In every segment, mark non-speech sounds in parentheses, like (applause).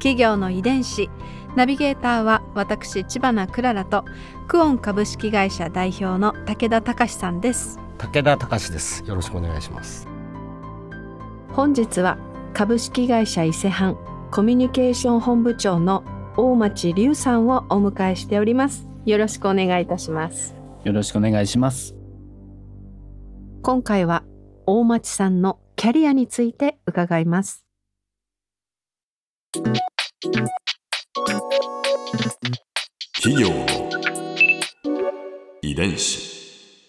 企業の遺伝子。ナビゲーターは私千葉なクララとクオン株式会社代表の武田隆さんです。武田隆です。よろしくお願いします。本日は株式会社伊勢藩コミュニケーション本部長の大町隆さんをお迎えしております。よろしくお願いいたします。よろしくお願いします。今回は大町さんのキャリアについて伺います企業。の遺伝子。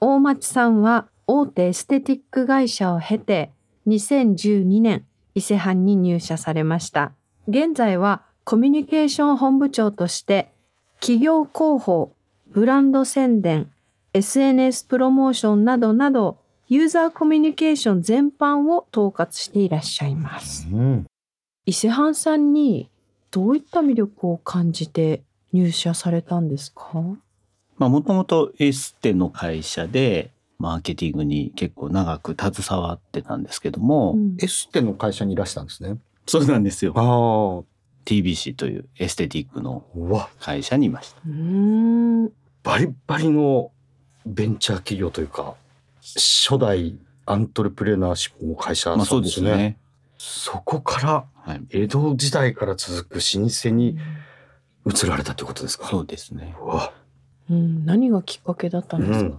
大町さんは大手エステティック会社を経て2012年伊勢藩に入社されました。現在はコミュニケーション本部長として企業広報ブランド宣伝 SNS プロモーションなどなどユーザーコミュニケーション全般を統括していらっしゃいます。うん。伊勢藩さんにどういった魅力を感じて入社されたんですか？まあもともとエステの会社でマーケティングに結構長く携わってたんですけども、うん。エステの会社にいらしたんですね。そうなんですよ。ああ。TBC というエステティックの会社にいました。うーん。バリバリのベンチャー企業というか初代アントレプレナーシップの会社まあそうですね。そこからはい。江戸時代から続く老舗に移られたってことですか？そうですね。うわうん、何がきっかけだったんですか、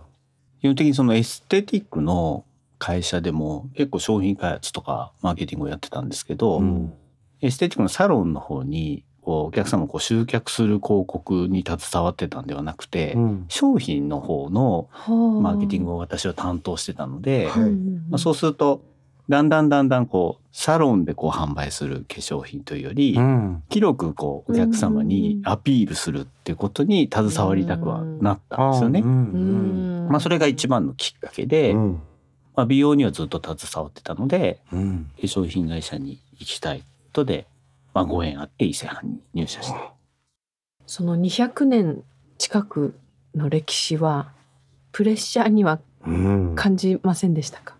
基本的にそのエステティックの会社でも結構商品開発とかマーケティングをやってたんですけど、うん。エステティックのサロンの方にこうお客様をこう集客する広告に携わってたんではなくて、うん。商品の方のマーケティングを、を私は担当してたので、はい。まあ、そうするとだんだんだんだんこうサロンでこう販売する化粧品というより、うん。広くこうお客様にアピールするっていうことに携わりたくはなったんですよね。まあ、それが一番のきっかけで、うん。まあ、美容にはずっと携わってたのでうん。化粧品会社に行きたいことで、まあ、ご縁あって伊勢藩に入社した。その200年近くの歴史はプレッシャーにはうん。感じませんでしたか、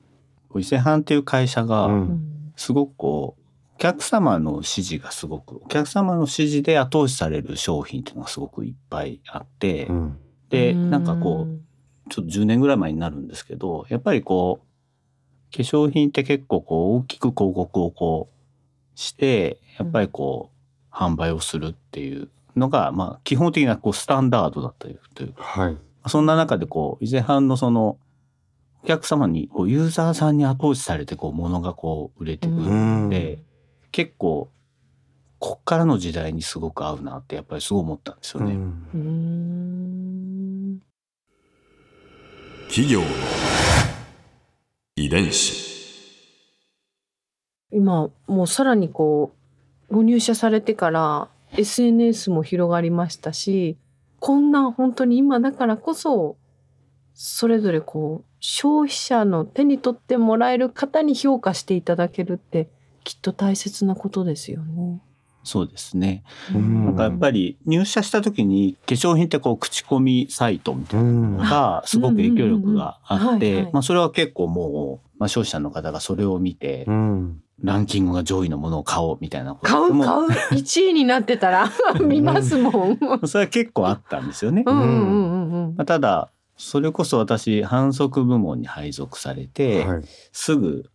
伊勢藩っていう会社がうん。すごくこうお客様の支持がすごくお客様の支持で後押しされる商品っていうのがすごくいっぱいあって、うん。でなんかこうちょっと10年ぐらい前になるんですけどやっぱりこう化粧品って結構こう大きく広告をこうしてやっぱりこう販売をするっていうのがまあ基本的なこうスタンダードだったというかはい。そんな中でこう伊勢藩のそのお客様にこうユーザーさんに後押しされてこう物がこう売れてくるんで、結構こっからの時代にすごく合うなってやっぱりすごい思ったんですよね。企業の遺伝子。今もうさらにこうご入社されてから SNS も広がりましたしこんな本当に今だからこそそれぞれこう消費者の手に取ってもらえる方に評価していただけるってきっと大切なことですよね。そうですね。うんなんかやっぱり入社した時に化粧品ってこう口コミサイトみたいうんなのがすごく影響力があってまあそれは結構もう、まあ、消費者の方がそれを見てうんランキングが上位のものを買おうみたいなこと買うも買う1位になってたら (laughs) 見ますもん。それは結構あったんですよね。うんうんうんうんまあ、ただそれこそ私反則部門に配属されて、はい。すぐ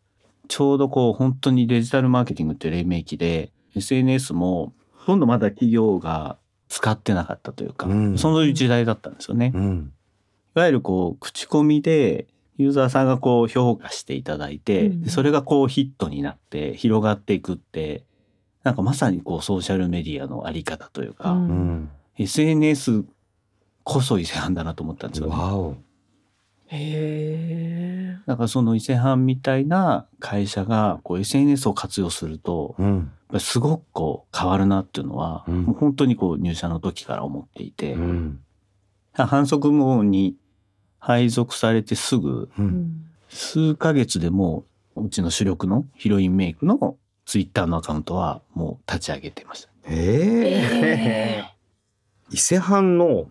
ちょうどこう本当にデジタルマーケティングって黎明期で SNS もほとんどまだ企業が使ってなかったというか、うん。そういう時代だったんですよね。うん。いわゆるこう口コミでユーザーさんがこう評価していただいて、うん。でそれがこうヒットになって広がっていくってなんかまさにこうソーシャルメディアのあり方というか、うん。うん。SNS こそ伊勢藩だなと思ったんですよね。わおへえ。だからその伊勢藩みたいな会社がこう SNS を活用すると、うん。すごくこう変わるなっていうのは、うんもう本当にこう入社の時から思っていて、うん。反則網に配属されてすぐ。数ヶ月でもううちの主力のヒロインメイクのツイッターのアカウントはもう立ち上げてました。ええ伊勢藩の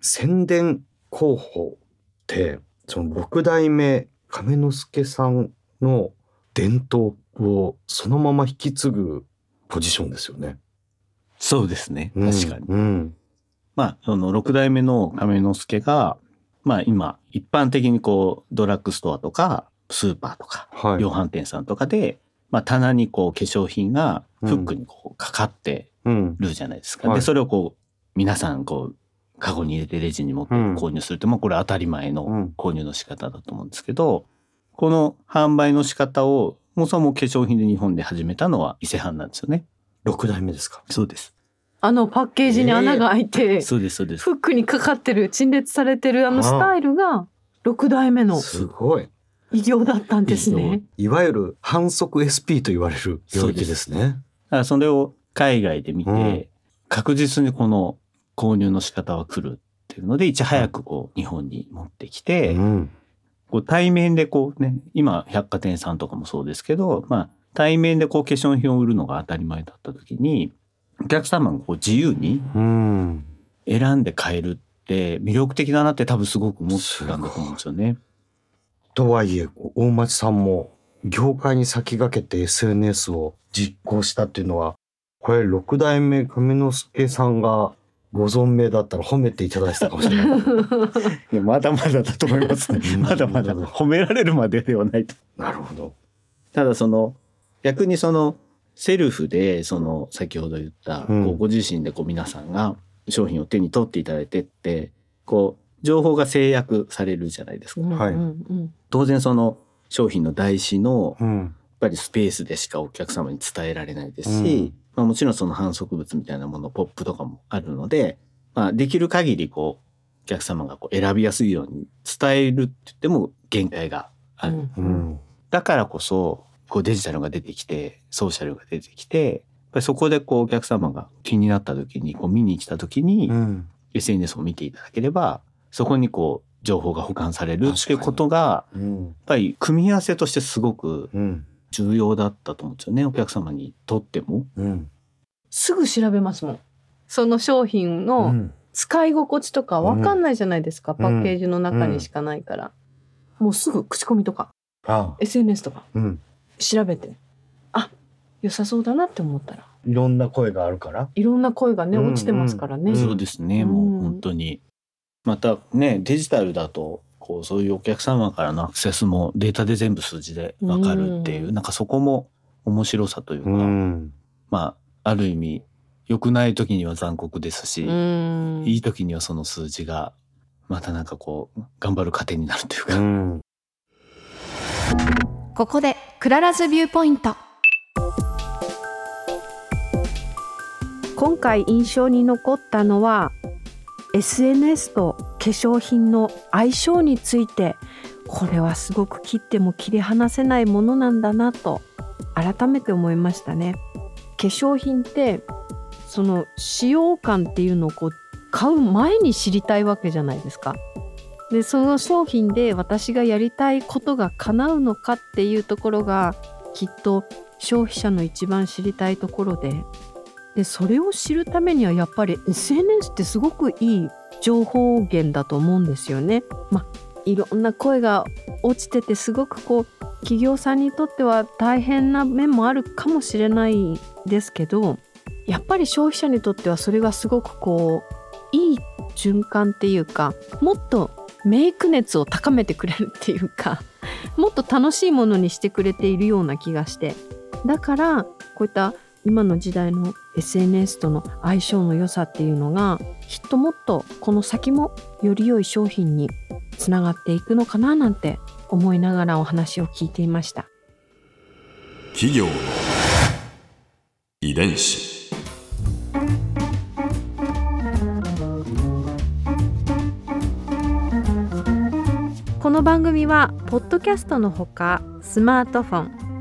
宣伝広報って、その六代目亀之助さんの伝統をそのまま引き継ぐポジションですよね。そうですね。確かに。うん。まあ、その六代目の亀之助が、まあ今、一般的にこう、ドラッグストアとか、スーパーとか、はい。量販店さんとかで、まあ棚にこう、化粧品がフックにこう、かかってうん。るじゃないですか。はいで、それをこう、皆さんこう、カゴに入れてレジに持ってうん購入するって、まあこれ当たり前のうん購入の仕方だと思うんですけど、この販売の仕方を、もうそも化粧品で日本で始めたのは伊勢藩なんですよね。六代目ですか？そうです。あのパッケージに穴が開いて、そうです、そうです。フックにかかってる陳列されてるあのスタイルが六代目のすごい。偉業だったんです偉ね。いわゆる反則 SP と言われる領域ですね。だからそれを海外で見て、うん確実にこの購入の仕方は来るっていうので、いち早くこう日本に持ってきて、うん。こう対面でこうね、今百貨店さんとかもそうですけど、まあ対面でこう化粧品を売るのが当たり前だった時に、お客様がこう自由にうん。選んで買えるって魅力的だなって多分すごく思ってたんだと思うんですよね。とはいえ、大町さんも業界に先駆けて SNS を実行したっていうのは、これ六代目亀之助さんがご存命だったら褒めていただいてたかもしれない。(laughs) いやまだまだだと思いますねうんまだまだ褒められるまでではないと。なるほど。ただその逆にそのセルフでその先ほど言ったご自身でこう皆さんが商品を手に取っていただいてってこう情報が制約されるじゃないですか。はい当然その商品の台紙のやっうん。ぱりスペースでしかお客様に伝えられないですうんし、まあ、もちろんその反則物みたいなものポップとかもあるので、まあ、できる限りこうお客様がこう選びやすいように伝えるって言っても限界がある。ううんん。だからこそこうデジタルが出てきてソーシャルが出てきてやっぱりそこでこうお客様が気になった時にこう見に来た時にうん。SNS を見ていただければそこにこう情報が保管されるっていうことがうん。やっぱり組み合わせとしてすごくうん。重要だったと思うんですよねお客様にとっても。うん。すぐ調べますもん。その商品うのん。使い心地とかわかんないじゃないですか、んパッケージの中にしかないから。もうすぐ口コミとかあ SNS とかうん。調べて、あ良さそうだなって思ったらいろんな声があるから。いろんな声がねうん落ちてますからね。うんそうですね、うんもう本当に。またねデジタルだとこうそういうお客様からのアクセスもデータで全部数字でわかるっていう、うんなんかそこも面白さというか、ん。まあある意味良くない時には残酷ですし、うんいい時にはその数字がまたなんかこう頑張る糧になるというか、うん。ここで Clara's Viewpoint 今回印象に残ったのは SNS と化化粧品の相性についてこれはすごく切っても切り離せないものなんだなと改めて思いましたね。化粧品ってその使用感っていうのをこう買う前に知りたいわけじゃないですか。でその商品で私がやりたいことが叶うのかっていうところがきっと消費者の一番知りたいところででそれを知るためにはやっぱり SNS ってすごくいい情報源だと思うんですよね。まあいろんな声が落ちててすごくこう企業さんにとっては大変な面もあるかもしれないですけどやっぱり消費者にとってはそれがすごくこういい循環っていうかもっとメイク熱を高めてくれるっていうかもっと楽しいものにしてくれているような気がしてだからこういった今の時代の SNS との相性の良さっていうのがきっともっとこの先もより良い商品につながっていくのかななんて思いながらお話を聞いていました。企業の遺伝子。この番組はポッドキャストのほかスマートフォン